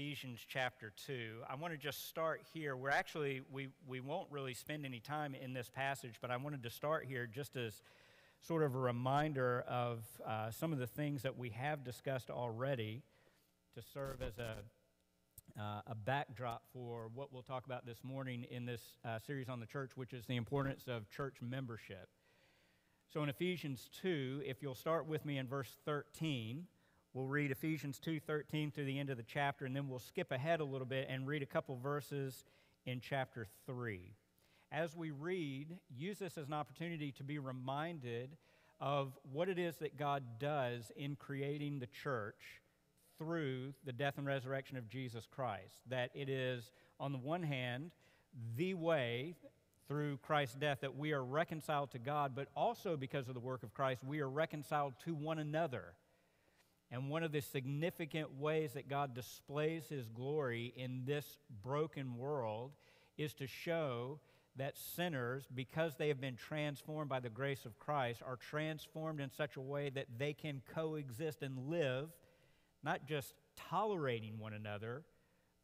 Ephesians chapter 2. I want to just start here. We're actually, we, we won't really spend any time in this passage, but I wanted to start here just as sort of a reminder of uh, some of the things that we have discussed already to serve as a, uh, a backdrop for what we'll talk about this morning in this uh, series on the church, which is the importance of church membership. So in Ephesians 2, if you'll start with me in verse 13, we'll read Ephesians 2:13 through the end of the chapter and then we'll skip ahead a little bit and read a couple verses in chapter 3. As we read, use this as an opportunity to be reminded of what it is that God does in creating the church through the death and resurrection of Jesus Christ. That it is, on the one hand, the way through Christ's death that we are reconciled to God, but also because of the work of Christ, we are reconciled to one another. And one of the significant ways that God displays his glory in this broken world is to show that sinners, because they have been transformed by the grace of Christ, are transformed in such a way that they can coexist and live not just tolerating one another,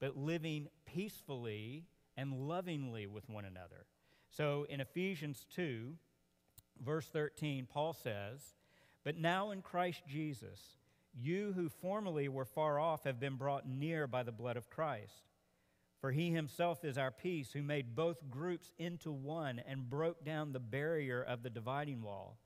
but living peacefully and lovingly with one another. So in Ephesians 2, verse 13, Paul says, But now in Christ Jesus, you who formerly were far off have been brought near by the blood of Christ. For he himself is our peace, who made both groups into one and broke down the barrier of the dividing wall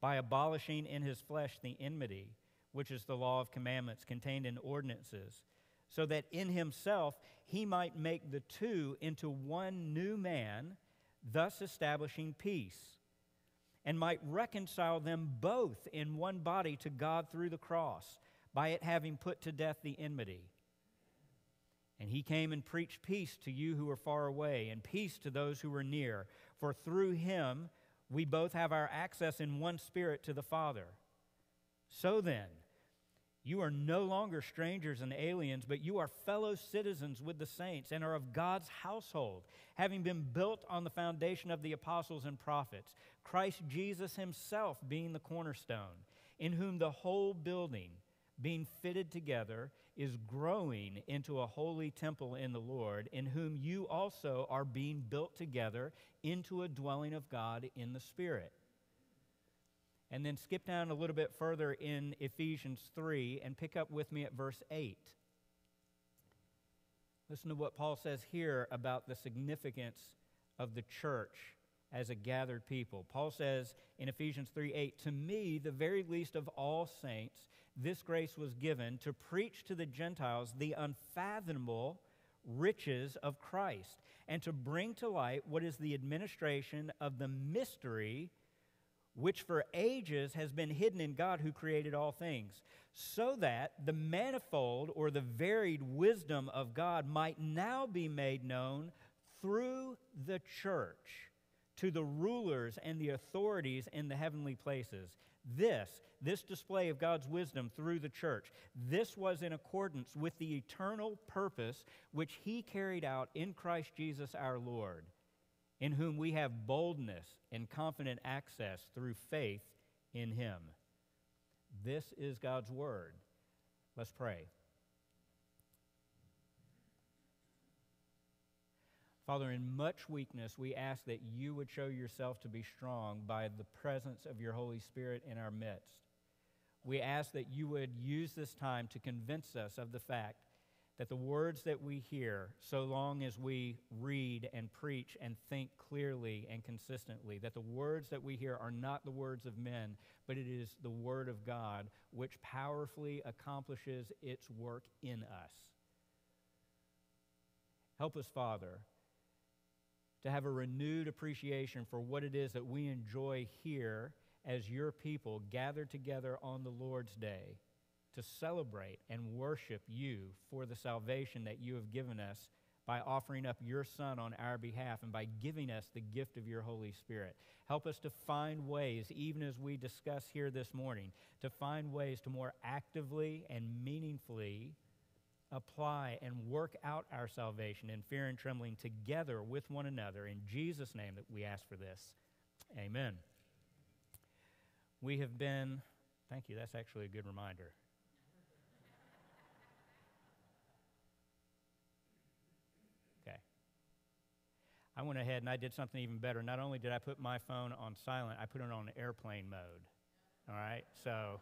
by abolishing in his flesh the enmity which is the law of commandments contained in ordinances, so that in himself he might make the two into one new man, thus establishing peace, and might reconcile them both in one body to God through the cross, by it having put to death the enmity. And he came and preached peace to you who are far away, and peace to those who are near. For through him we both have our access in one spirit to the Father. So then, you are no longer strangers and aliens, but you are fellow citizens with the saints and are of God's household, having been built on the foundation of the apostles and prophets, Christ Jesus himself being the cornerstone, in whom the whole building, being fitted together, is growing into a holy temple in the Lord, in whom you also are being built together into a dwelling of God in the Spirit. And then skip down a little bit further in Ephesians 3 and pick up with me at verse 8. Listen to what Paul says here about the significance of the church as a gathered people. Paul says in Ephesians 3 8, To me, the very least of all saints, this grace was given to preach to the Gentiles the unfathomable riches of Christ and to bring to light what is the administration of the mystery which for ages has been hidden in God who created all things, so that the manifold or the varied wisdom of God might now be made known through the church to the rulers and the authorities in the heavenly places. This, this display of God's wisdom through the church, this was in accordance with the eternal purpose which he carried out in Christ Jesus our Lord in whom we have boldness and confident access through faith in him. This is God's word. Let's pray. Father, in much weakness, we ask that you would show yourself to be strong by the presence of your Holy Spirit in our midst. We ask that you would use this time to convince us of the fact that the words that we hear, so long as we read and preach and think clearly and consistently, that the words that we hear are not the words of men, but it is the Word of God which powerfully accomplishes its work in us. Help us, Father, to have a renewed appreciation for what it is that we enjoy here as your people gathered together on the Lord's Day to celebrate and worship you for the salvation that you have given us by offering up your Son on our behalf and by giving us the gift of your Holy Spirit. Help us to find ways, even as we discuss here this morning, to find ways to more actively and meaningfully apply and work out our salvation in fear and trembling together with one another. In Jesus' name that we ask for this. Amen. We have been, thank you, that's actually a good reminder. Okay. I went ahead and I did something even better. Not only did I put my phone on silent, I put it on airplane mode. All right? So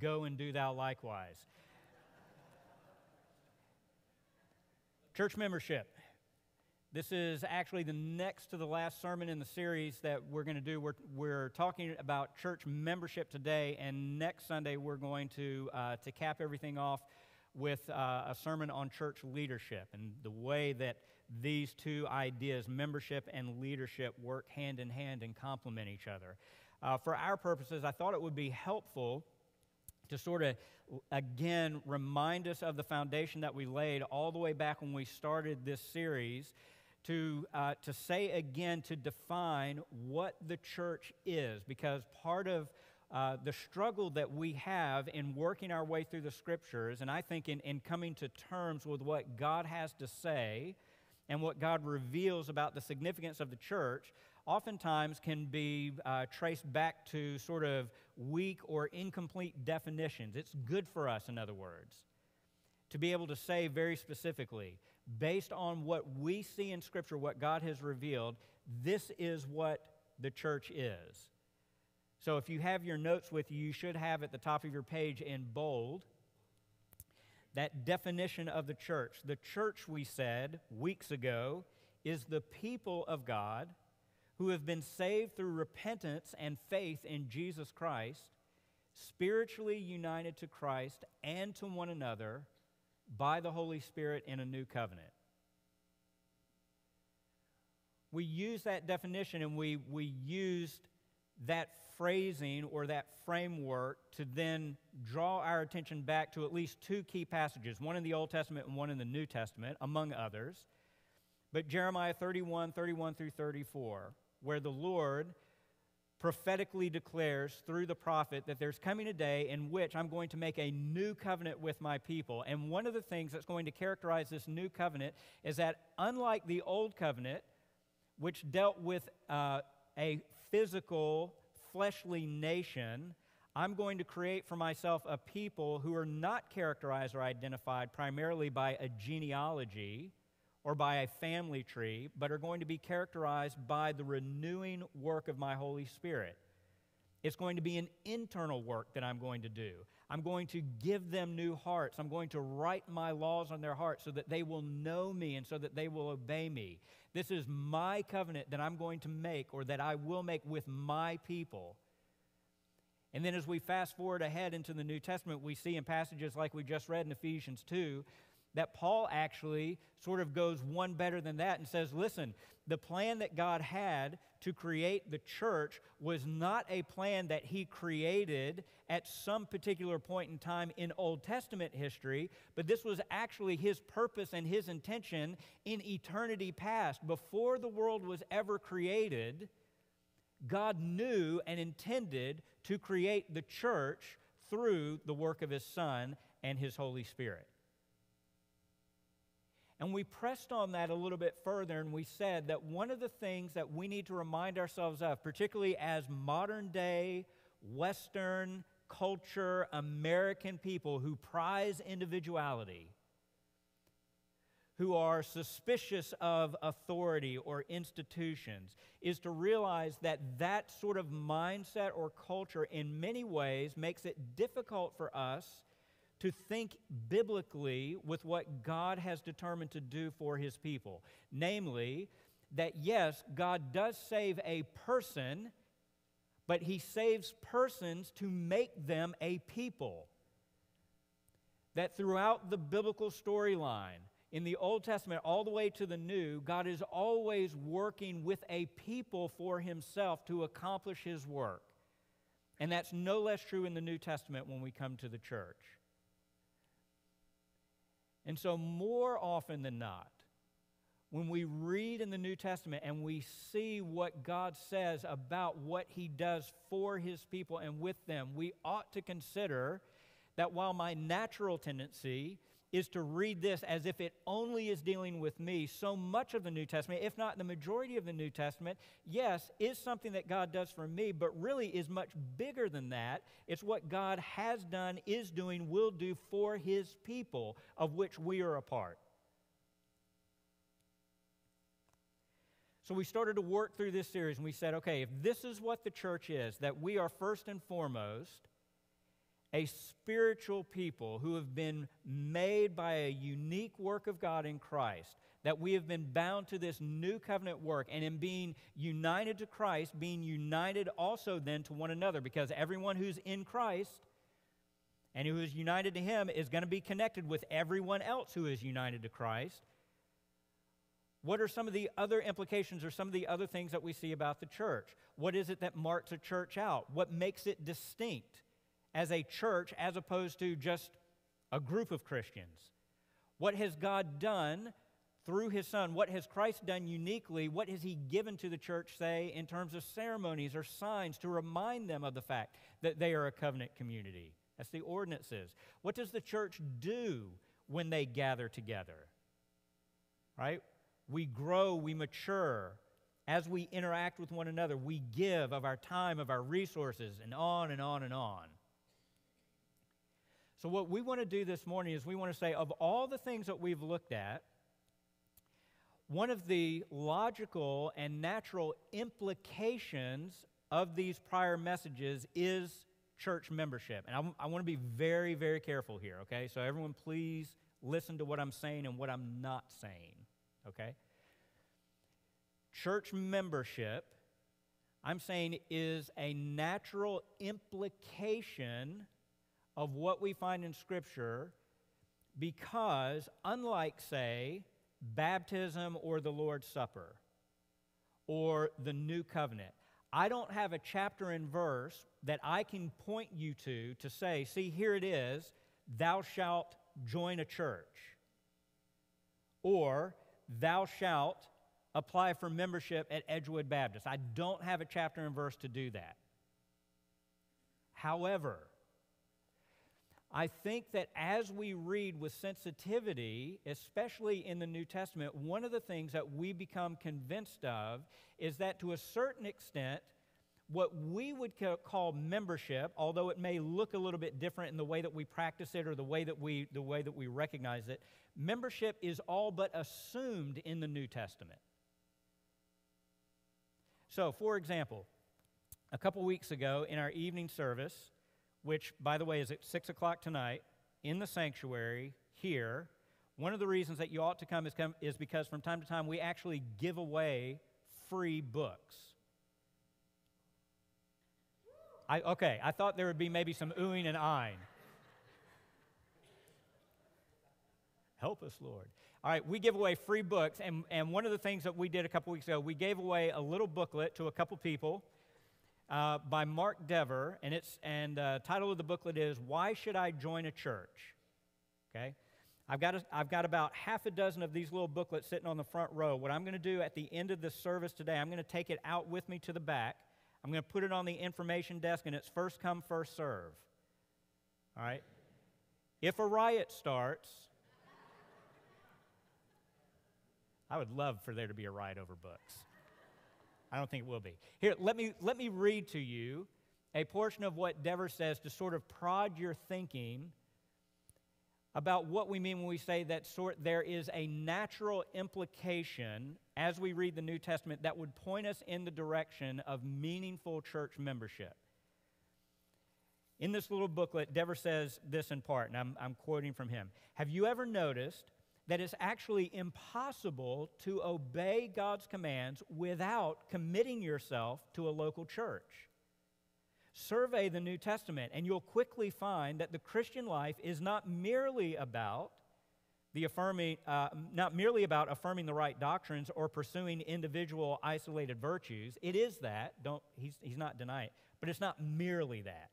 go and do thou likewise. Church membership. This is actually the next to the last sermon in the series that we're going to do. We're, we're talking about church membership today, and next Sunday we're going to, uh, to cap everything off with uh, a sermon on church leadership and the way that these two ideas, membership and leadership, work hand in hand and complement each other. Uh, for our purposes, I thought it would be helpful to sort of again remind us of the foundation that we laid all the way back when we started this series to, uh, to say again, to define what the church is, because part of uh, the struggle that we have in working our way through the scriptures, and I think in, in coming to terms with what God has to say and what God reveals about the significance of the church, oftentimes can be uh, traced back to sort of weak or incomplete definitions. It's good for us, in other words, to be able to say very specifically, based on what we see in Scripture, what God has revealed, this is what the church is. So if you have your notes with you, you should have at the top of your page in bold that definition of the church. The church, we said weeks ago, is the people of God who have been saved through repentance and faith in Jesus Christ, spiritually united to Christ and to one another by the Holy Spirit in a new covenant. We use that definition and we, we used that phrasing or that framework to then draw our attention back to at least two key passages, one in the Old Testament and one in the New Testament, among others. But Jeremiah 31, 31 through 34, where the Lord prophetically declares through the prophet that there's coming a day in which I'm going to make a new covenant with my people. And one of the things that's going to characterize this new covenant is that, unlike the old covenant, which dealt with uh, a physical, fleshly nation, I'm going to create for myself a people who are not characterized or identified primarily by a genealogy or by a family tree, but are going to be characterized by the renewing work of my Holy Spirit. It's going to be an internal work that I'm going to do. I'm going to give them new hearts. I'm going to write my laws on their hearts so that they will know me and so that they will obey me. This is my covenant that I'm going to make or that I will make with my people. And then as we fast forward ahead into the New Testament, we see in passages like we just read in Ephesians 2 that Paul actually sort of goes one better than that and says, listen, the plan that God had to create the church was not a plan that he created at some particular point in time in Old Testament history, but this was actually his purpose and his intention in eternity past. Before the world was ever created, God knew and intended to create the church through the work of his Son and his Holy Spirit. And we pressed on that a little bit further, and we said that one of the things that we need to remind ourselves of, particularly as modern day, Western culture, American people who prize individuality, who are suspicious of authority or institutions, is to realize that that sort of mindset or culture, in many ways, makes it difficult for us to think biblically with what God has determined to do for his people. Namely, that yes, God does save a person, but he saves persons to make them a people. That throughout the biblical storyline, in the Old Testament all the way to the New, God is always working with a people for himself to accomplish his work. And that's no less true in the New Testament when we come to the church. And so, more often than not, when we read in the New Testament and we see what God says about what He does for His people and with them, we ought to consider that while my natural tendency is to read this as if it only is dealing with me. So much of the New Testament, if not the majority of the New Testament, yes, is something that God does for me, but really is much bigger than that. It's what God has done, is doing, will do for his people, of which we are a part. So we started to work through this series and we said, okay, if this is what the church is, that we are first and foremost a spiritual people who have been made by a unique work of God in Christ, that we have been bound to this new covenant work, and in being united to Christ, being united also then to one another, because everyone who's in Christ and who is united to Him is going to be connected with everyone else who is united to Christ. What are some of the other implications or some of the other things that we see about the church? What is it that marks a church out? What makes it distinct as a church as opposed to just a group of Christians? What has God done through his son? What has Christ done uniquely? What has he given to the church, say, in terms of ceremonies or signs to remind them of the fact that they are a covenant community? That's the ordinances. What does the church do when they gather together? Right? We grow, we mature. As we interact with one another, we give of our time, of our resources, and on and on and on. So, what we want to do this morning is we want to say, of all the things that we've looked at, one of the logical and natural implications of these prior messages is church membership. And I, I want to be very, very careful here, okay? So, everyone, please listen to what I'm saying and what I'm not saying, okay? Church membership, I'm saying, is a natural implication of what we find in Scripture because, unlike, say, baptism or the Lord's Supper or the New Covenant, I don't have a chapter and verse that I can point you to to say, see, here it is, thou shalt join a church. Or, thou shalt apply for membership at Edgewood Baptist. I don't have a chapter and verse to do that. However, I think that as we read with sensitivity, especially in the New Testament, one of the things that we become convinced of is that to a certain extent, what we would call membership, although it may look a little bit different in the way that we practice it or the way that we, the way that we recognize it, membership is all but assumed in the New Testament. So, for example, a couple weeks ago in our evening service, which, by the way, is at 6 o'clock tonight in the sanctuary here. One of the reasons that you ought to come is, come is because from time to time we actually give away free books. I, okay, I thought there would be maybe some oohing and eyeing. Help us, Lord. All right, we give away free books, and, and one of the things that we did a couple weeks ago, we gave away a little booklet to a couple people uh, by Mark Dever, and it's and uh, title of the booklet is "Why Should I Join a Church?" Okay, I've got a, I've got about half a dozen of these little booklets sitting on the front row. What I'm going to do at the end of the service today, I'm going to take it out with me to the back. I'm going to put it on the information desk, and it's first come, first serve. All right. If a riot starts, I would love for there to be a riot over books. I don't think it will be. Here, let me, let me read to you a portion of what Dever says to sort of prod your thinking about what we mean when we say that sort there is a natural implication as we read the New Testament that would point us in the direction of meaningful church membership. In this little booklet, Dever says this in part, and I'm, I'm quoting from him. Have you ever noticed that it's actually impossible to obey God's commands without committing yourself to a local church. Survey the New Testament, and you'll quickly find that the Christian life is not merely about the affirming, uh, not merely about affirming the right doctrines or pursuing individual isolated virtues. It is that. Don't he's, he's not denying it, but it's not merely that.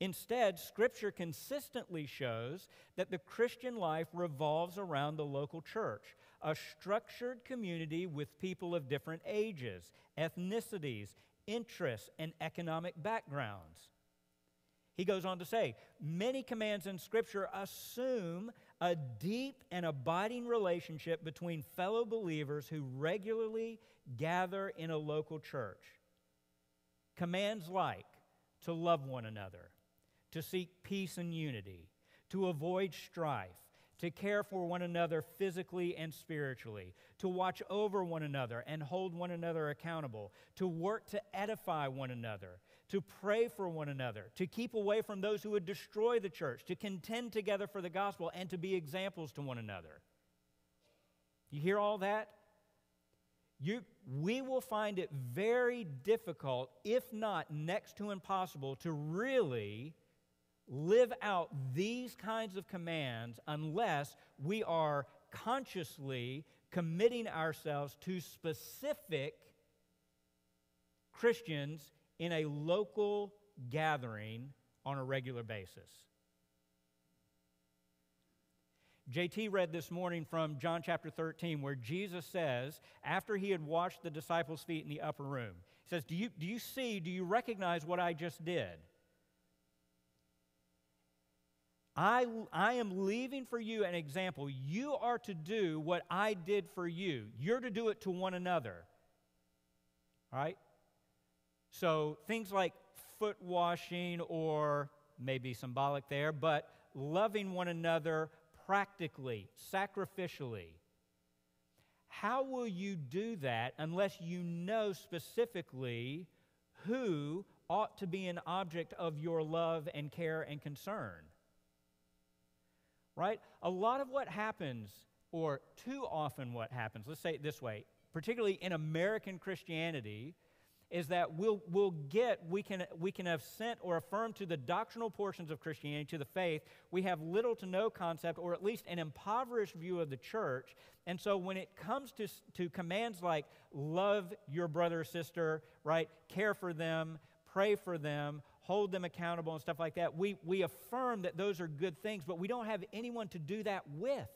Instead, Scripture consistently shows that the Christian life revolves around the local church, a structured community with people of different ages, ethnicities, interests, and economic backgrounds. He goes on to say, many commands in Scripture assume a deep and abiding relationship between fellow believers who regularly gather in a local church. Commands like to love one another to seek peace and unity, to avoid strife, to care for one another physically and spiritually, to watch over one another and hold one another accountable, to work to edify one another, to pray for one another, to keep away from those who would destroy the church, to contend together for the gospel, and to be examples to one another. You hear all that? You, we will find it very difficult, if not next to impossible, to really live out these kinds of commands unless we are consciously committing ourselves to specific Christians in a local gathering on a regular basis. JT read this morning from John chapter 13, where Jesus says, after he had washed the disciples' feet in the upper room, he says, Do you, do you see, do you recognize what I just did? I, I am leaving for you an example. You are to do what I did for you, you're to do it to one another. All right? So things like foot washing, or maybe symbolic there, but loving one another practically, sacrificially. How will you do that unless you know specifically who ought to be an object of your love and care and concern? Right? A lot of what happens, or too often what happens, let's say it this way, particularly in American Christianity, is that we'll, we'll get, we can, we can have sent or affirmed to the doctrinal portions of Christianity, to the faith, we have little to no concept, or at least an impoverished view of the church. And so when it comes to, to commands like love your brother or sister, right, care for them, pray for them, hold them accountable, and stuff like that, we, we affirm that those are good things, but we don't have anyone to do that with.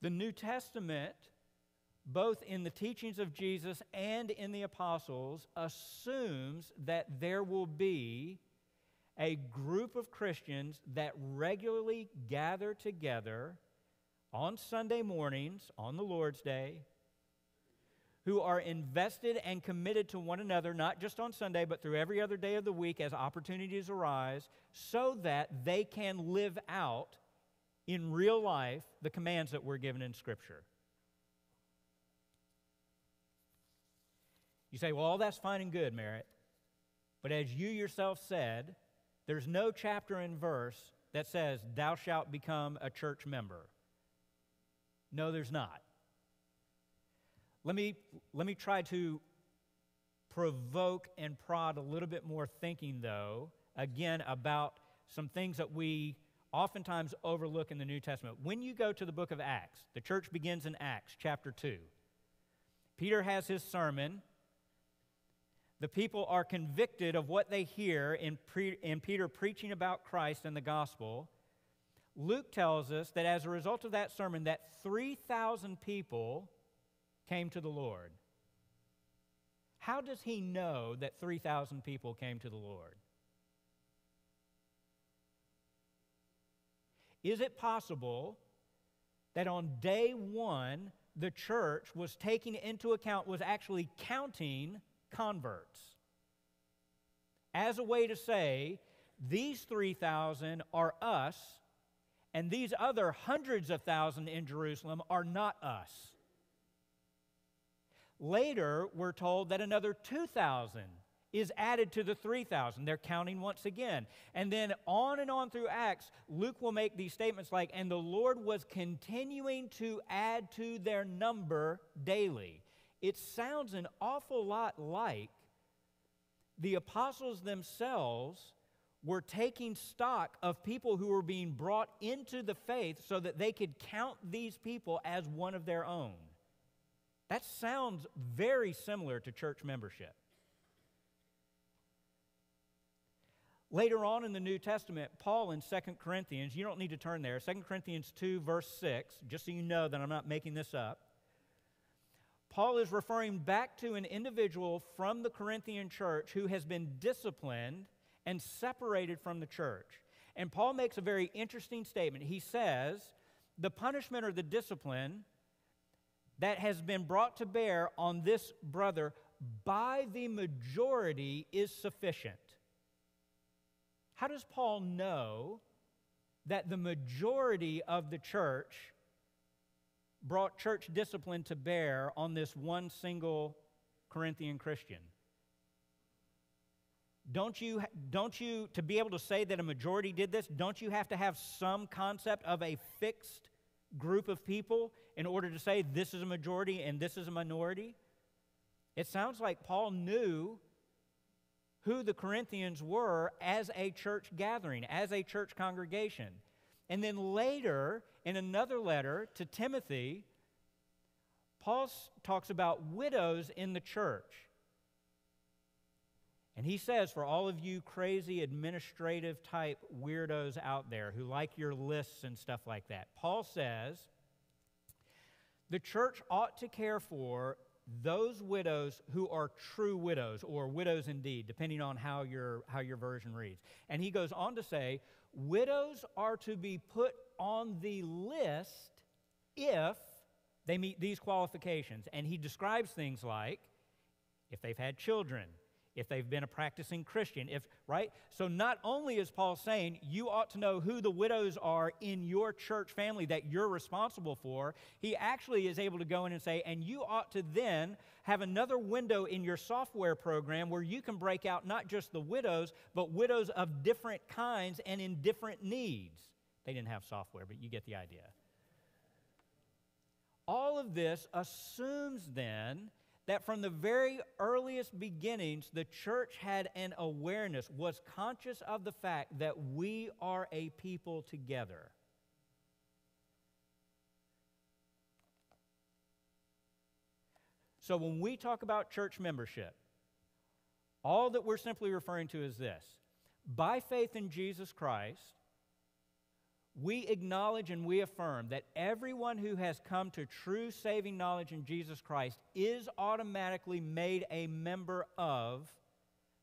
The New Testament, both in the teachings of Jesus and in the apostles, assumes that there will be a group of Christians that regularly gather together on Sunday mornings, on the Lord's Day, who are invested and committed to one another, not just on Sunday, but through every other day of the week as opportunities arise, so that they can live out in real life the commands that we're given in Scripture. You say, well, all that's fine and good, Merritt. But as you yourself said, there's no chapter and verse that says, Thou shalt become a church member. No, there's not. Let me, let me try to provoke and prod a little bit more thinking, though, again, about some things that we oftentimes overlook in the New Testament. When you go to the book of Acts, the church begins in Acts chapter 2. Peter has his sermon. The people are convicted of what they hear in, pre- in Peter preaching about Christ and the gospel. Luke tells us that as a result of that sermon that 3,000 people came to the Lord. How does he know that 3,000 people came to the Lord? Is it possible that on day one, the church was taking into account, was actually counting converts as a way to say, these 3,000 are us, and these other hundreds of thousands in Jerusalem are not us. Later, we're told that another 2,000 is added to the 3,000. They're counting once again. And then on and on through Acts, Luke will make these statements like, and the Lord was continuing to add to their number daily. It sounds an awful lot like the apostles themselves were taking stock of people who were being brought into the faith so that they could count these people as one of their own. That sounds very similar to church membership. Later on in the New Testament, Paul in 2 Corinthians, you don't need to turn there, 2 Corinthians 2, verse 6, just so you know that I'm not making this up. Paul is referring back to an individual from the Corinthian church who has been disciplined and separated from the church. And Paul makes a very interesting statement. He says, The punishment or the discipline that has been brought to bear on this brother by the majority is sufficient. how does Paul know that the majority of the church brought church discipline to bear on this one single Corinthian Christian? Don't you, don't you, to be able to say that a majority did this, don't you have to have some concept of a fixed group of people in order to say this is a majority and this is a minority? It sounds like Paul knew who the Corinthians were as a church gathering, as a church congregation. And then later, in another letter to Timothy, Paul talks about widows in the church. And he says, for all of you crazy administrative type weirdos out there who like your lists and stuff like that, Paul says the church ought to care for those widows who are true widows or widows indeed, depending on how your, how your version reads. And he goes on to say, widows are to be put on the list if they meet these qualifications. And he describes things like if they've had children, if they've been a practicing Christian, if, right? So not only is Paul saying you ought to know who the widows are in your church family that you're responsible for, he actually is able to go in and say, and you ought to then have another window in your software program where you can break out not just the widows, but widows of different kinds and in different needs. They didn't have software, but you get the idea. All of this assumes then that from the very earliest beginnings, the church had an awareness, was conscious of the fact that we are a people together. So when we talk about church membership, all that we're simply referring to is this by faith in Jesus Christ, we acknowledge and we affirm that everyone who has come to true saving knowledge in Jesus Christ is automatically made a member of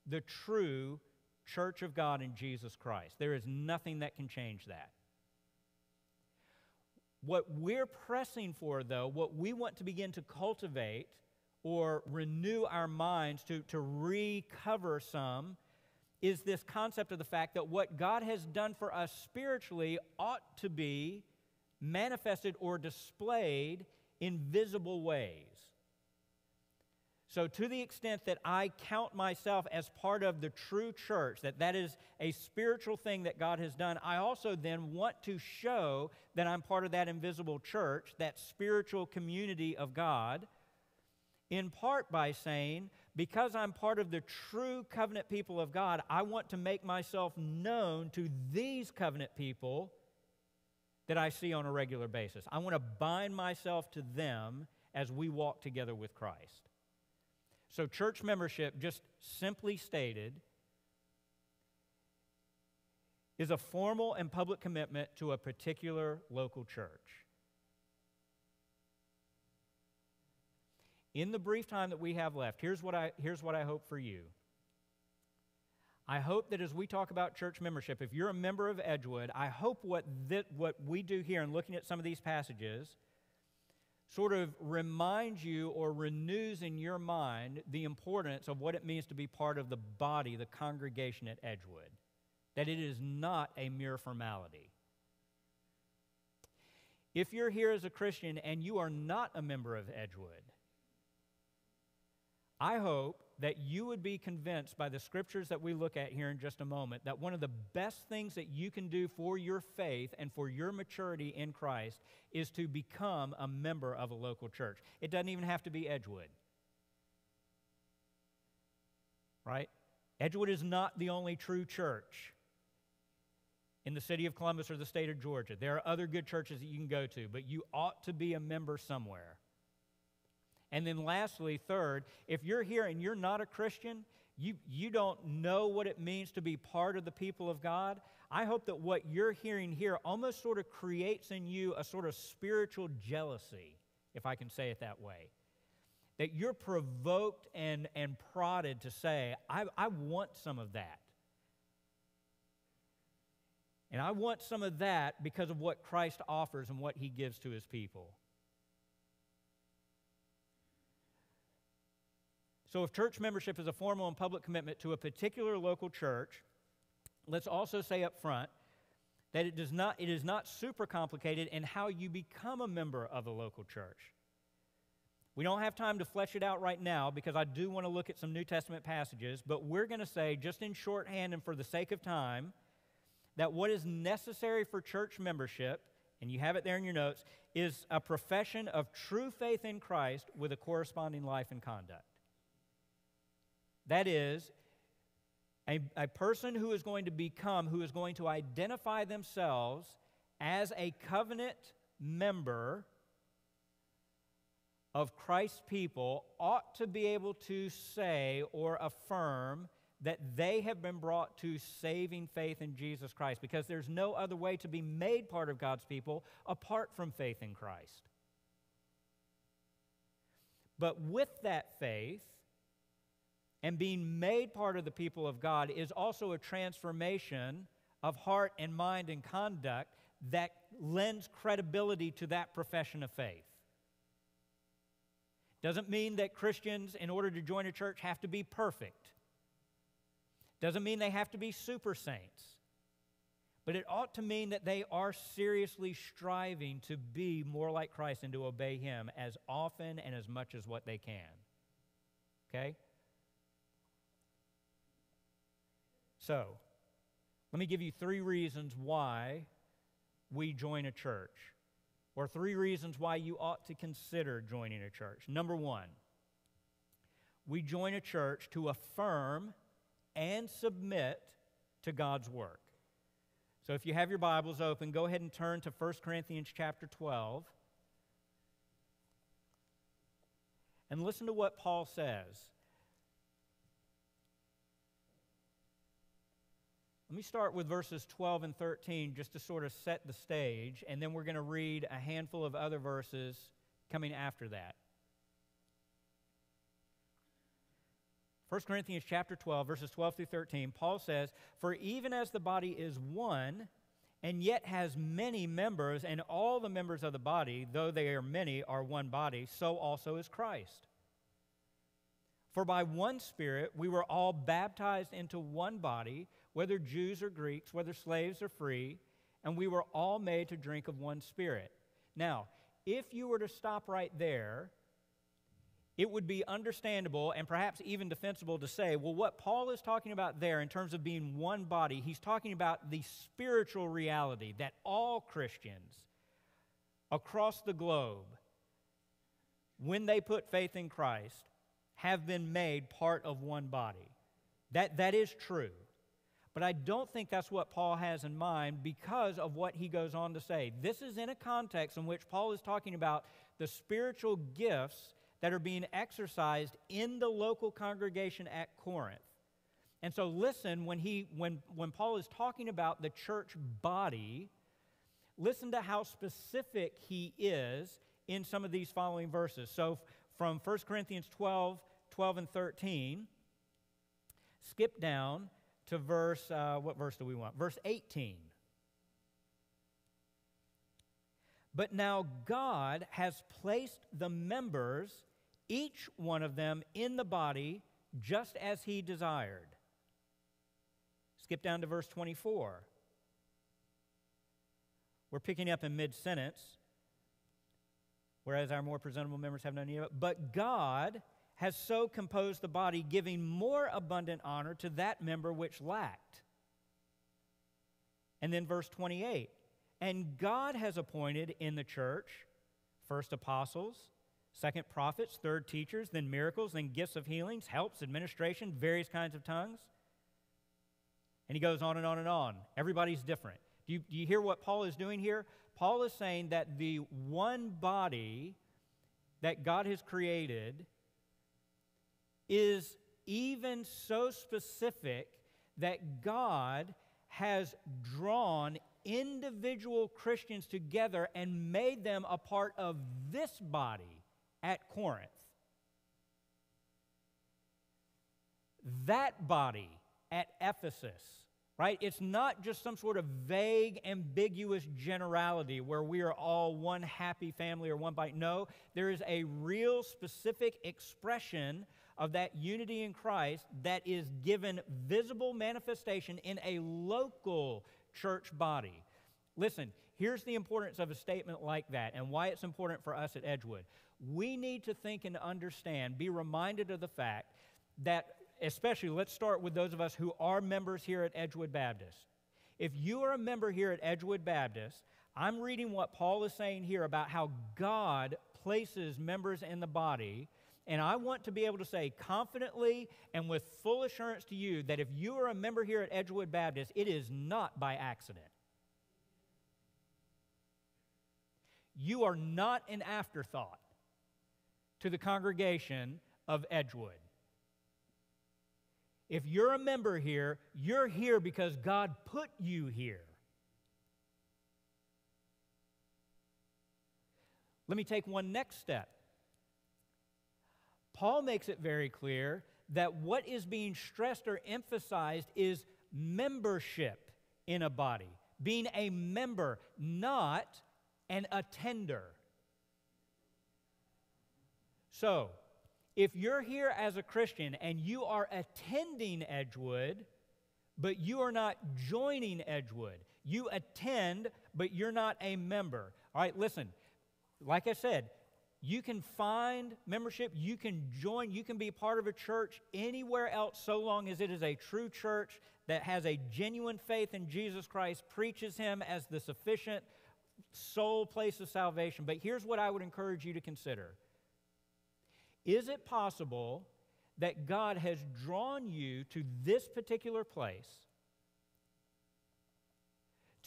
the true church of God in Jesus Christ. There is nothing that can change that. What we're pressing for, though, what we want to begin to cultivate or renew our minds to, to recover some is this concept of the fact that what God has done for us spiritually ought to be manifested or displayed in visible ways. So, to the extent that I count myself as part of the true church, that that is a spiritual thing that God has done, I also then want to show that I'm part of that invisible church, that spiritual community of God, in part by saying because I'm part of the true covenant people of God, I want to make myself known to these covenant people that I see on a regular basis. I want to bind myself to them as we walk together with Christ. So, church membership, just simply stated, is a formal and public commitment to a particular local church. In the brief time that we have left, here's what I, here's what I hope for you. I hope that as we talk about church membership, if you're a member of Edgewood, I hope what, that, what we do here in looking at some of these passages sort of reminds you or renews in your mind the importance of what it means to be part of the body, the congregation at Edgewood. That it is not a mere formality. If you're here as a Christian and you are not a member of Edgewood, I hope that you would be convinced by the scriptures that we look at here in just a moment that one of the best things that you can do for your faith and for your maturity in Christ is to become a member of a local church. It doesn't even have to be Edgewood. Right? Edgewood is not the only true church in the city of Columbus or the state of Georgia. There are other good churches that you can go to, but you ought to be a member somewhere. And then, lastly, third, if you're here and you're not a Christian, you, you don't know what it means to be part of the people of God. I hope that what you're hearing here almost sort of creates in you a sort of spiritual jealousy, if I can say it that way. That you're provoked and, and prodded to say, I, I want some of that. And I want some of that because of what Christ offers and what he gives to his people. So, if church membership is a formal and public commitment to a particular local church, let's also say up front that it, does not, it is not super complicated in how you become a member of a local church. We don't have time to flesh it out right now because I do want to look at some New Testament passages, but we're going to say, just in shorthand and for the sake of time, that what is necessary for church membership, and you have it there in your notes, is a profession of true faith in Christ with a corresponding life and conduct. That is, a, a person who is going to become, who is going to identify themselves as a covenant member of Christ's people ought to be able to say or affirm that they have been brought to saving faith in Jesus Christ because there's no other way to be made part of God's people apart from faith in Christ. But with that faith, and being made part of the people of God is also a transformation of heart and mind and conduct that lends credibility to that profession of faith. Doesn't mean that Christians, in order to join a church, have to be perfect. Doesn't mean they have to be super saints. But it ought to mean that they are seriously striving to be more like Christ and to obey Him as often and as much as what they can. Okay? So, let me give you three reasons why we join a church, or three reasons why you ought to consider joining a church. Number one, we join a church to affirm and submit to God's work. So if you have your Bibles open, go ahead and turn to 1 Corinthians chapter 12. And listen to what Paul says. Let me start with verses 12 and 13 just to sort of set the stage, and then we're going to read a handful of other verses coming after that. 1 Corinthians chapter 12 verses 12 through 13 Paul says for even as the body is one and yet has many members and all the members of the body though they are many are one body so also is Christ For by one spirit we were all baptized into one body whether Jews or Greeks, whether slaves or free, and we were all made to drink of one spirit. Now, if you were to stop right there, it would be understandable and perhaps even defensible to say, well, what Paul is talking about there in terms of being one body, he's talking about the spiritual reality that all Christians across the globe, when they put faith in Christ, have been made part of one body. That, that is true. But I don't think that's what Paul has in mind because of what he goes on to say. This is in a context in which Paul is talking about the spiritual gifts that are being exercised in the local congregation at Corinth. And so listen when he when when Paul is talking about the church body, listen to how specific he is in some of these following verses. So from 1 Corinthians 12, 12 and 13, skip down to verse, uh, what verse do we want? Verse 18. But now God has placed the members, each one of them, in the body just as he desired. Skip down to verse 24. We're picking up in mid sentence, whereas our more presentable members have no need of it. But God has so composed the body, giving more abundant honor to that member which lacked. And then verse 28 And God has appointed in the church first apostles, second prophets, third teachers, then miracles, then gifts of healings, helps, administration, various kinds of tongues. And he goes on and on and on. Everybody's different. Do you, do you hear what Paul is doing here? Paul is saying that the one body that God has created is even so specific that God has drawn individual Christians together and made them a part of this body at Corinth. That body at Ephesus, right? It's not just some sort of vague, ambiguous generality where we are all one happy family or one body. No, there is a real specific expression of that unity in Christ that is given visible manifestation in a local church body. Listen, here's the importance of a statement like that and why it's important for us at Edgewood. We need to think and understand, be reminded of the fact that, especially, let's start with those of us who are members here at Edgewood Baptist. If you are a member here at Edgewood Baptist, I'm reading what Paul is saying here about how God places members in the body. And I want to be able to say confidently and with full assurance to you that if you are a member here at Edgewood Baptist, it is not by accident. You are not an afterthought to the congregation of Edgewood. If you're a member here, you're here because God put you here. Let me take one next step. Paul makes it very clear that what is being stressed or emphasized is membership in a body, being a member, not an attender. So, if you're here as a Christian and you are attending Edgewood, but you are not joining Edgewood, you attend, but you're not a member. All right, listen, like I said, you can find membership, you can join, you can be part of a church anywhere else so long as it is a true church that has a genuine faith in Jesus Christ, preaches Him as the sufficient sole place of salvation. But here's what I would encourage you to consider Is it possible that God has drawn you to this particular place?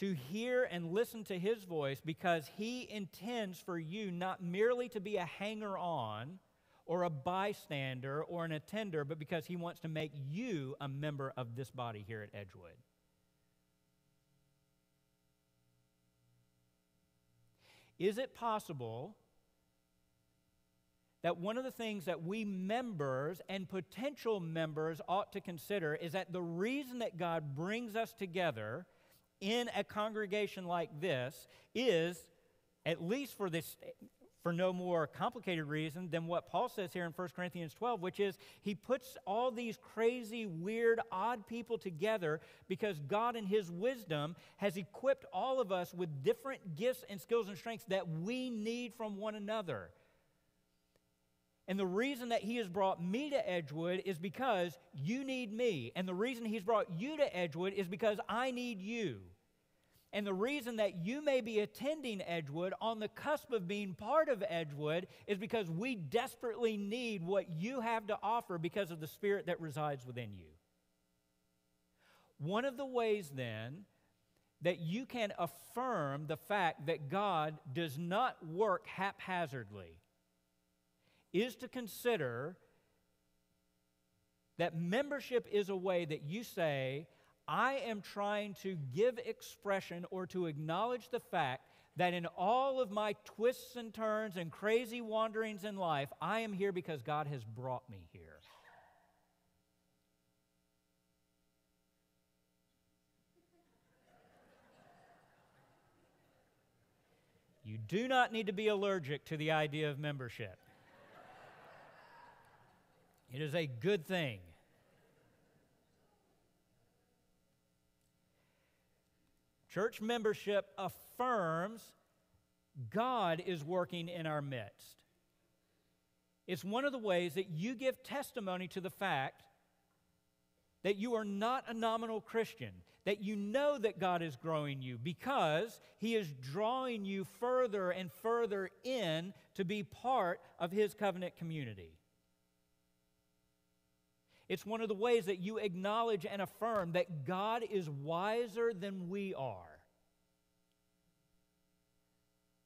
To hear and listen to his voice because he intends for you not merely to be a hanger on or a bystander or an attender, but because he wants to make you a member of this body here at Edgewood. Is it possible that one of the things that we members and potential members ought to consider is that the reason that God brings us together in a congregation like this is, at least for this for no more complicated reason than what Paul says here in 1 Corinthians 12, which is he puts all these crazy, weird, odd people together because God, in his wisdom, has equipped all of us with different gifts and skills and strengths that we need from one another. And the reason that he has brought me to Edgewood is because you need me. And the reason he's brought you to Edgewood is because I need you. And the reason that you may be attending Edgewood on the cusp of being part of Edgewood is because we desperately need what you have to offer because of the Spirit that resides within you. One of the ways, then, that you can affirm the fact that God does not work haphazardly is to consider that membership is a way that you say, I am trying to give expression or to acknowledge the fact that in all of my twists and turns and crazy wanderings in life, I am here because God has brought me here. You do not need to be allergic to the idea of membership. It is a good thing. Church membership affirms God is working in our midst. It's one of the ways that you give testimony to the fact that you are not a nominal Christian, that you know that God is growing you because He is drawing you further and further in to be part of His covenant community. It's one of the ways that you acknowledge and affirm that God is wiser than we are.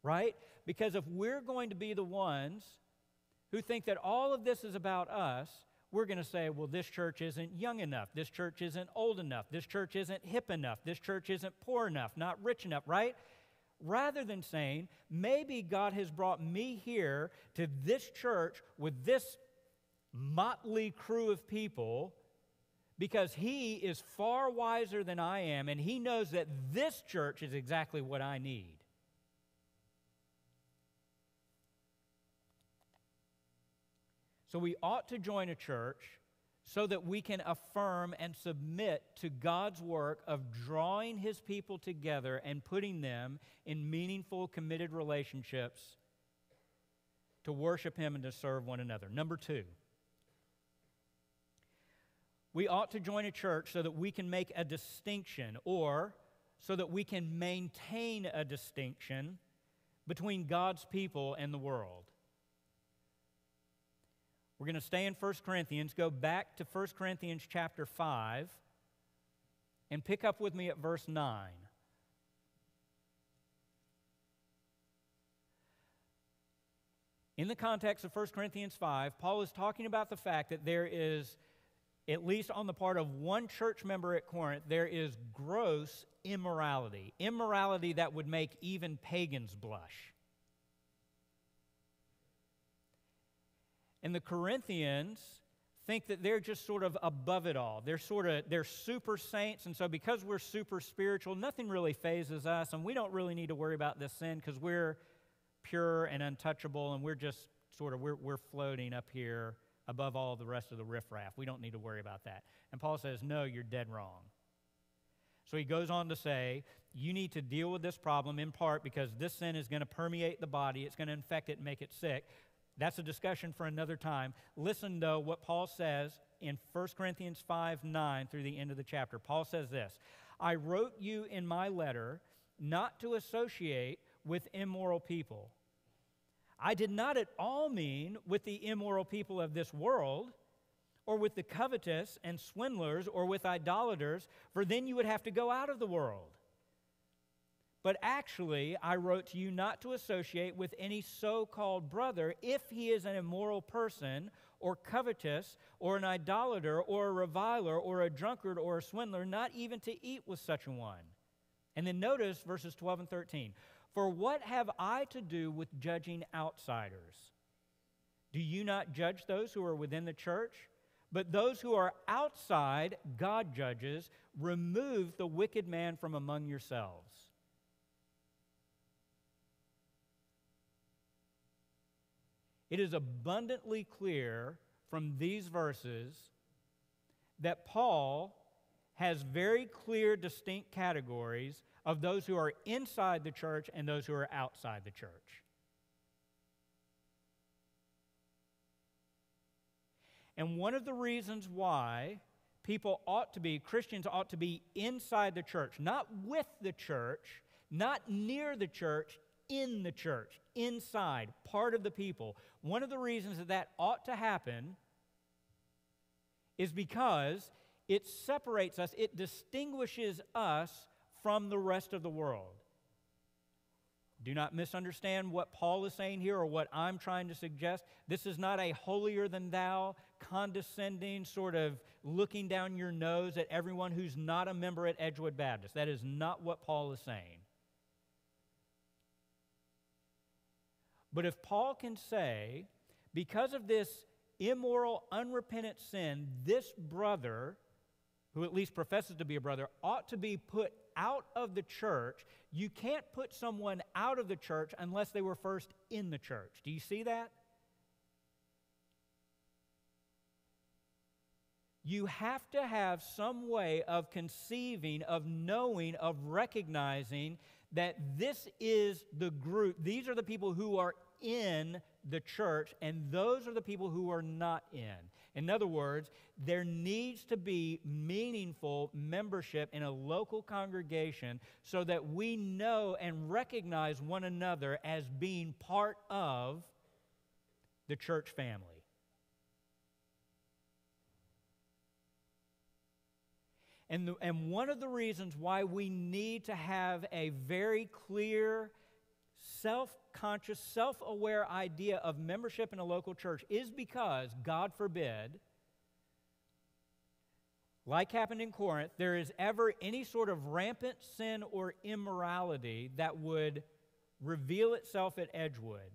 Right? Because if we're going to be the ones who think that all of this is about us, we're going to say, well, this church isn't young enough. This church isn't old enough. This church isn't hip enough. This church isn't poor enough, not rich enough, right? Rather than saying, maybe God has brought me here to this church with this motley crew of people because he is far wiser than I am, and he knows that this church is exactly what I need. So we ought to join a church so that we can affirm and submit to God's work of drawing his people together and putting them in meaningful, committed relationships to worship him and to serve one another. Number two, we ought to join a church so that we can make a distinction or so that we can maintain a distinction between God's people and the world. We're going to stay in 1 Corinthians, go back to 1 Corinthians chapter 5, and pick up with me at verse 9. In the context of 1 Corinthians 5, Paul is talking about the fact that there is, at least on the part of one church member at Corinth, there is gross immorality. Immorality that would make even pagans blush. And the Corinthians think that they're just sort of above it all. They're sort of they're super saints and so because we're super spiritual, nothing really fazes us and we don't really need to worry about this sin cuz we're pure and untouchable and we're just sort of we're we're floating up here above all the rest of the riffraff. We don't need to worry about that. And Paul says, "No, you're dead wrong." So he goes on to say, you need to deal with this problem in part because this sin is going to permeate the body, it's going to infect it and make it sick. That's a discussion for another time. Listen, though, what Paul says in 1 Corinthians 5 9 through the end of the chapter. Paul says this I wrote you in my letter not to associate with immoral people. I did not at all mean with the immoral people of this world, or with the covetous and swindlers, or with idolaters, for then you would have to go out of the world. But actually, I wrote to you not to associate with any so called brother if he is an immoral person, or covetous, or an idolater, or a reviler, or a drunkard, or a swindler, not even to eat with such a one. And then notice verses 12 and 13. For what have I to do with judging outsiders? Do you not judge those who are within the church? But those who are outside, God judges. Remove the wicked man from among yourselves. It is abundantly clear from these verses that Paul has very clear, distinct categories of those who are inside the church and those who are outside the church. And one of the reasons why people ought to be, Christians ought to be inside the church, not with the church, not near the church, in the church, inside, part of the people. One of the reasons that that ought to happen is because it separates us, it distinguishes us from the rest of the world. Do not misunderstand what Paul is saying here or what I'm trying to suggest. This is not a holier than thou, condescending, sort of looking down your nose at everyone who's not a member at Edgewood Baptist. That is not what Paul is saying. But if Paul can say, because of this immoral, unrepentant sin, this brother, who at least professes to be a brother, ought to be put out of the church, you can't put someone out of the church unless they were first in the church. Do you see that? You have to have some way of conceiving, of knowing, of recognizing that this is the group, these are the people who are in the church, and those are the people who are not in. In other words, there needs to be meaningful membership in a local congregation so that we know and recognize one another as being part of the church family. And, the, and one of the reasons why we need to have a very clear self conscious, self aware idea of membership in a local church is because, God forbid, like happened in Corinth, there is ever any sort of rampant sin or immorality that would reveal itself at Edgewood,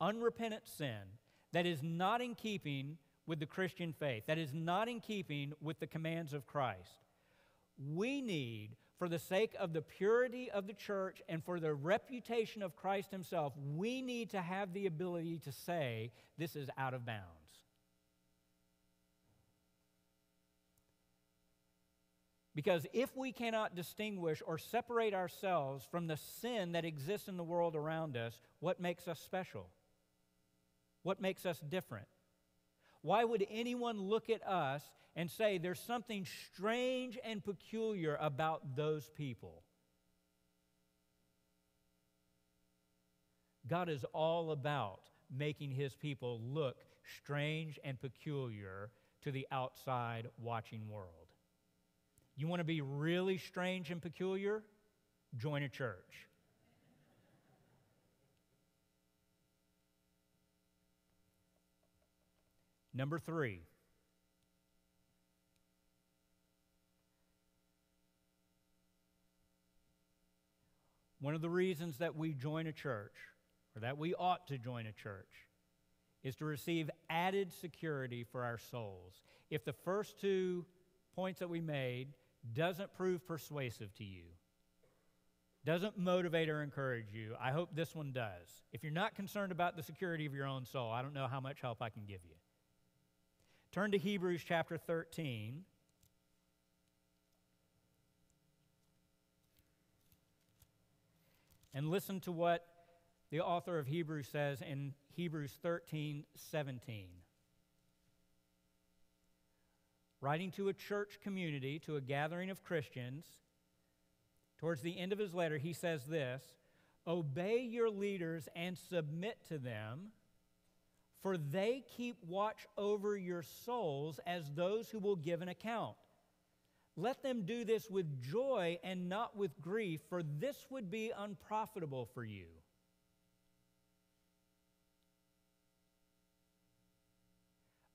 unrepentant sin, that is not in keeping with the Christian faith, that is not in keeping with the commands of Christ. We need for the sake of the purity of the church and for the reputation of Christ Himself, we need to have the ability to say, this is out of bounds. Because if we cannot distinguish or separate ourselves from the sin that exists in the world around us, what makes us special? What makes us different? Why would anyone look at us and say there's something strange and peculiar about those people? God is all about making his people look strange and peculiar to the outside watching world. You want to be really strange and peculiar? Join a church. Number three. One of the reasons that we join a church, or that we ought to join a church, is to receive added security for our souls. If the first two points that we made doesn't prove persuasive to you, doesn't motivate or encourage you, I hope this one does. If you're not concerned about the security of your own soul, I don't know how much help I can give you. Turn to Hebrews chapter 13. And listen to what the author of Hebrews says in Hebrews 13 17. Writing to a church community, to a gathering of Christians, towards the end of his letter, he says this Obey your leaders and submit to them, for they keep watch over your souls as those who will give an account. Let them do this with joy and not with grief, for this would be unprofitable for you.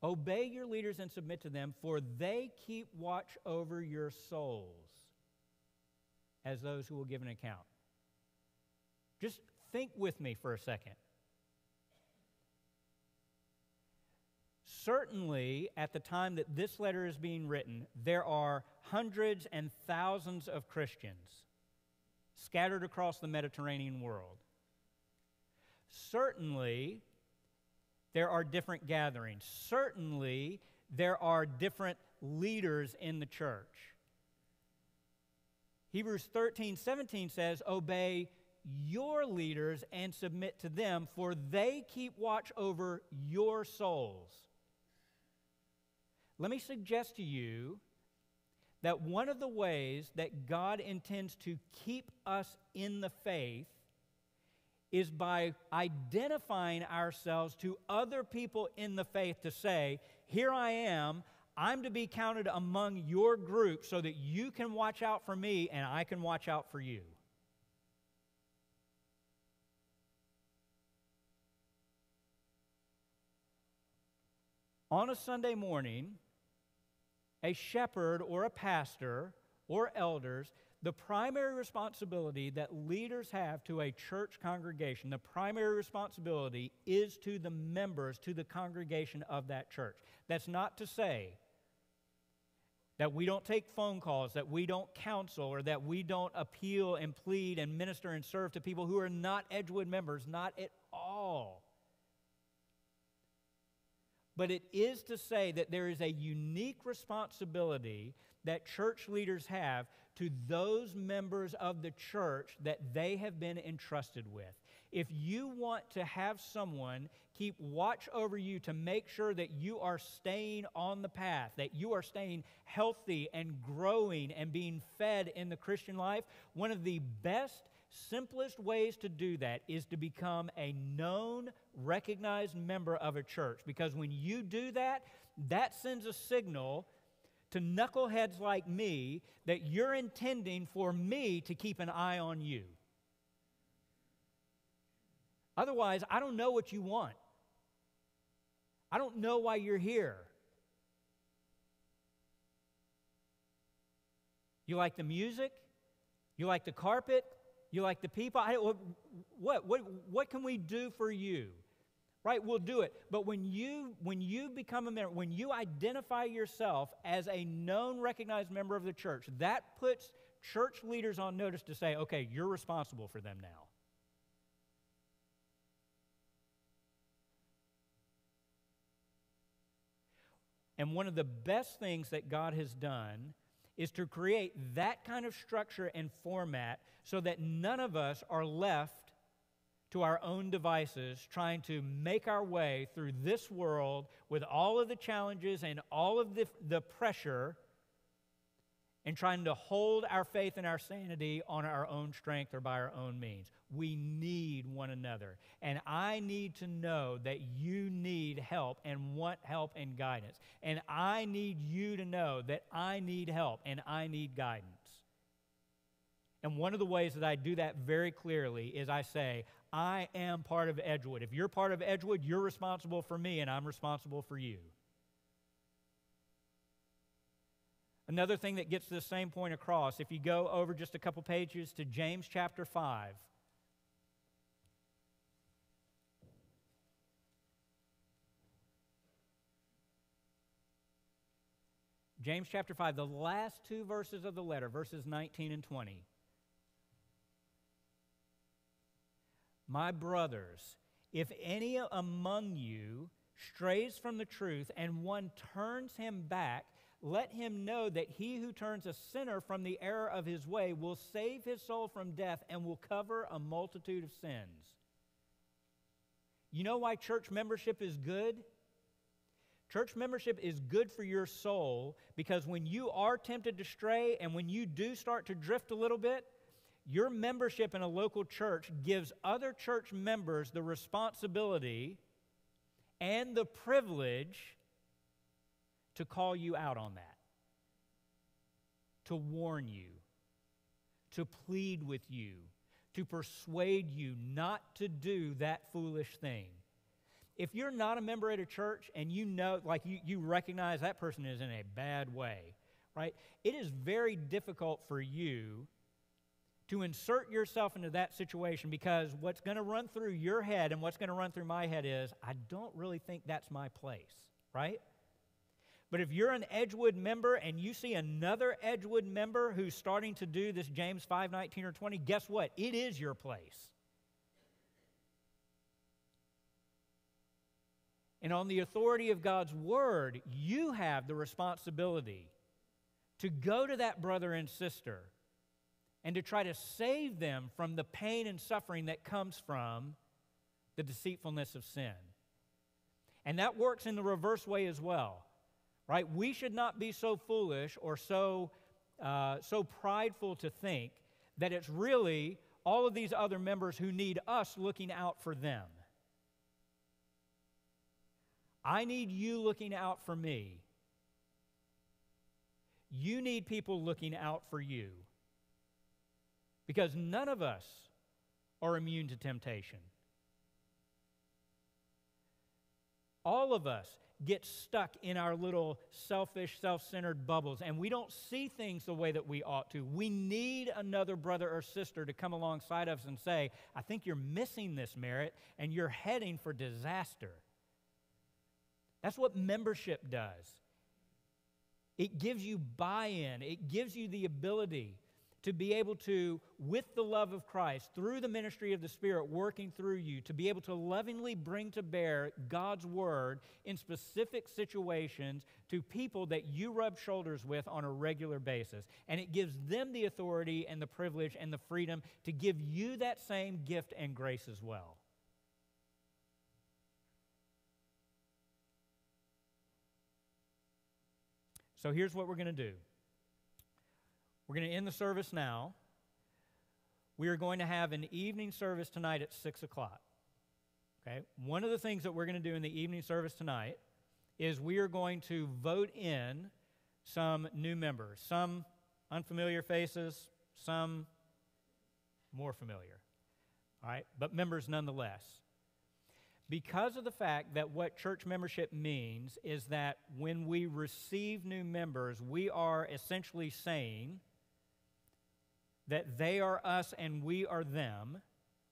Obey your leaders and submit to them, for they keep watch over your souls as those who will give an account. Just think with me for a second. Certainly, at the time that this letter is being written, there are hundreds and thousands of Christians scattered across the Mediterranean world. Certainly, there are different gatherings. Certainly, there are different leaders in the church. Hebrews 13, 17 says, Obey your leaders and submit to them, for they keep watch over your souls. Let me suggest to you that one of the ways that God intends to keep us in the faith is by identifying ourselves to other people in the faith to say, Here I am. I'm to be counted among your group so that you can watch out for me and I can watch out for you. On a Sunday morning, a shepherd or a pastor or elders the primary responsibility that leaders have to a church congregation, the primary responsibility is to the members, to the congregation of that church. That's not to say that we don't take phone calls, that we don't counsel, or that we don't appeal and plead and minister and serve to people who are not Edgewood members, not at all. But it is to say that there is a unique responsibility that church leaders have to those members of the church that they have been entrusted with. If you want to have someone keep watch over you to make sure that you are staying on the path, that you are staying healthy and growing and being fed in the Christian life, one of the best, simplest ways to do that is to become a known, recognized member of a church. Because when you do that, that sends a signal to knuckleheads like me that you're intending for me to keep an eye on you. Otherwise, I don't know what you want. I don't know why you're here. You like the music? You like the carpet? You like the people? I, what, what, what can we do for you? right we'll do it but when you when you become a member when you identify yourself as a known recognized member of the church that puts church leaders on notice to say okay you're responsible for them now and one of the best things that god has done is to create that kind of structure and format so that none of us are left to our own devices trying to make our way through this world with all of the challenges and all of the, the pressure and trying to hold our faith and our sanity on our own strength or by our own means. We need one another. And I need to know that you need help and want help and guidance. And I need you to know that I need help and I need guidance. And one of the ways that I do that very clearly is I say, I am part of Edgewood. If you're part of Edgewood, you're responsible for me, and I'm responsible for you. Another thing that gets this same point across, if you go over just a couple pages to James chapter 5. James chapter 5, the last two verses of the letter, verses 19 and 20. My brothers, if any among you strays from the truth and one turns him back, let him know that he who turns a sinner from the error of his way will save his soul from death and will cover a multitude of sins. You know why church membership is good? Church membership is good for your soul because when you are tempted to stray and when you do start to drift a little bit, your membership in a local church gives other church members the responsibility and the privilege to call you out on that, to warn you, to plead with you, to persuade you not to do that foolish thing. If you're not a member at a church and you know, like you, you recognize that person is in a bad way, right? It is very difficult for you to insert yourself into that situation because what's going to run through your head and what's going to run through my head is, I don't really think that's my place, right? But if you're an Edgewood member and you see another Edgewood member who's starting to do this James 5 19 or 20, guess what? It is your place. And on the authority of God's word, you have the responsibility to go to that brother and sister and to try to save them from the pain and suffering that comes from the deceitfulness of sin. And that works in the reverse way as well, right? We should not be so foolish or so, uh, so prideful to think that it's really all of these other members who need us looking out for them. I need you looking out for me. You need people looking out for you. Because none of us are immune to temptation. All of us get stuck in our little selfish, self centered bubbles, and we don't see things the way that we ought to. We need another brother or sister to come alongside us and say, I think you're missing this merit and you're heading for disaster. That's what membership does. It gives you buy in, it gives you the ability to be able to, with the love of Christ, through the ministry of the Spirit working through you, to be able to lovingly bring to bear God's Word in specific situations to people that you rub shoulders with on a regular basis. And it gives them the authority and the privilege and the freedom to give you that same gift and grace as well. So here's what we're going to do. We're going to end the service now. We are going to have an evening service tonight at 6 o'clock. Okay? One of the things that we're going to do in the evening service tonight is we are going to vote in some new members, some unfamiliar faces, some more familiar. All right? But members nonetheless. Because of the fact that what church membership means is that when we receive new members, we are essentially saying, that they are us and we are them,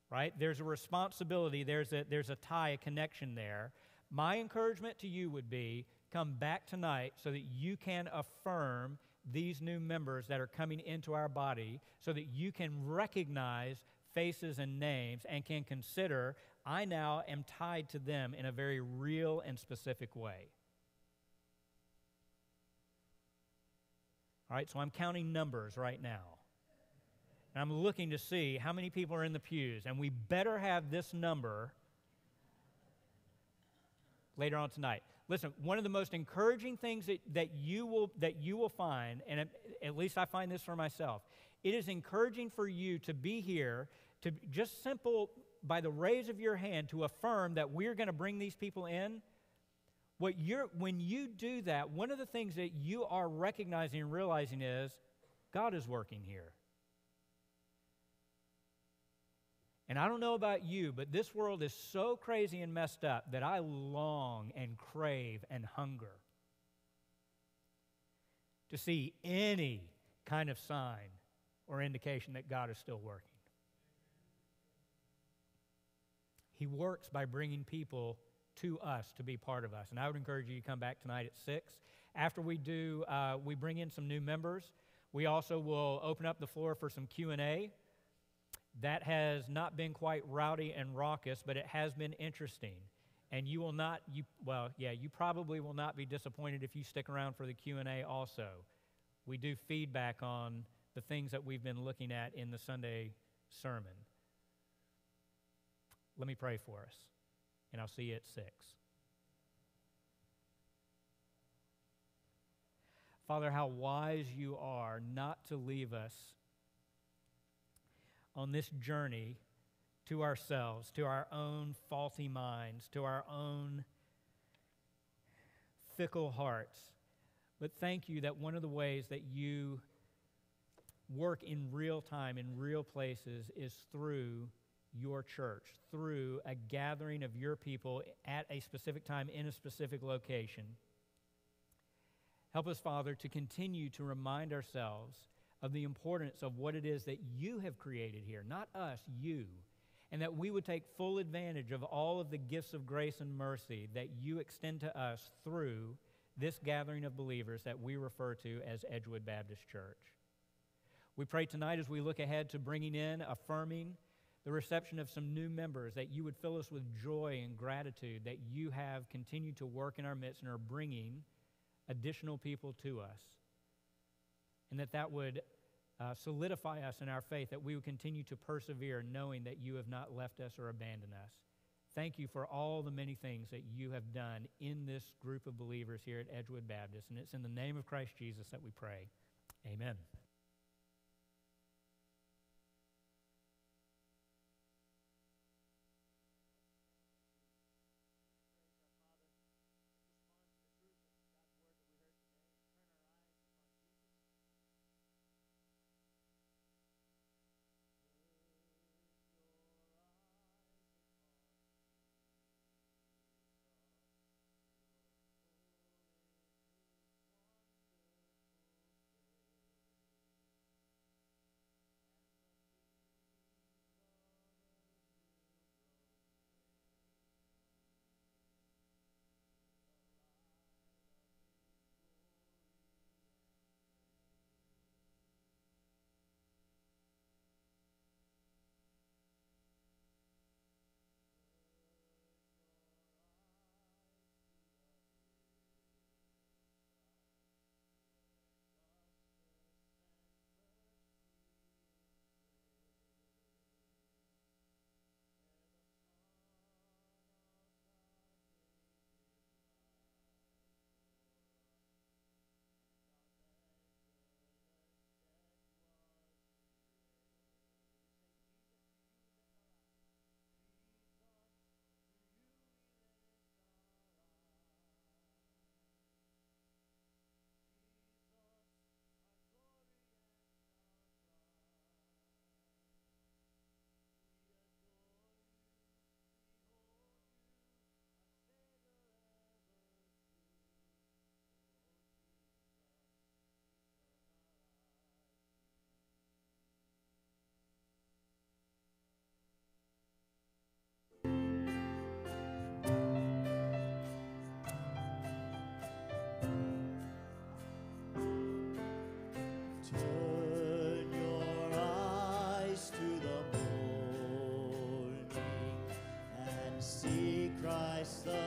right? There's a responsibility, there's a, there's a tie, a connection there. My encouragement to you would be come back tonight so that you can affirm these new members that are coming into our body so that you can recognize faces and names and can consider I now am tied to them in a very real and specific way. All right, so I'm counting numbers right now. And I'm looking to see how many people are in the pews. And we better have this number later on tonight. Listen, one of the most encouraging things that, that, you, will, that you will find, and at, at least I find this for myself, it is encouraging for you to be here, to just simple, by the raise of your hand, to affirm that we're going to bring these people in. What you're, when you do that, one of the things that you are recognizing and realizing is God is working here. And I don't know about you, but this world is so crazy and messed up that I long and crave and hunger to see any kind of sign or indication that God is still working. He works by bringing people to us to be part of us. And I would encourage you to come back tonight at 6. After we do, uh, we bring in some new members. We also will open up the floor for some Q&A. That has not been quite rowdy and raucous, but it has been interesting. And you will not, you, well, yeah, you probably will not be disappointed if you stick around for the Q&A also. We do feedback on the things that we've been looking at in the Sunday sermon. Let me pray for us, and I'll see you at 6. Father, how wise you are not to leave us on this journey to ourselves, to our own faulty minds, to our own fickle hearts. But thank you that one of the ways that you work in real time, in real places, is through your church, through a gathering of your people at a specific time in a specific location. Help us, Father, to continue to remind ourselves of the importance of what it is that you have created here, not us, you. And that we would take full advantage of all of the gifts of grace and mercy that you extend to us through this gathering of believers that we refer to as Edgewood Baptist Church. We pray tonight as we look ahead to bringing in, affirming the reception of some new members, that you would fill us with joy and gratitude that you have continued to work in our midst and are bringing additional people to us and that that would uh, solidify us in our faith, that we would continue to persevere knowing that you have not left us or abandoned us. Thank you for all the many things that you have done in this group of believers here at Edgewood Baptist. And it's in the name of Christ Jesus that we pray. Amen. What a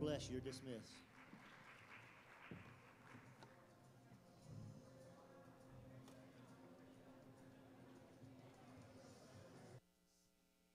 bless you. You're dismissed.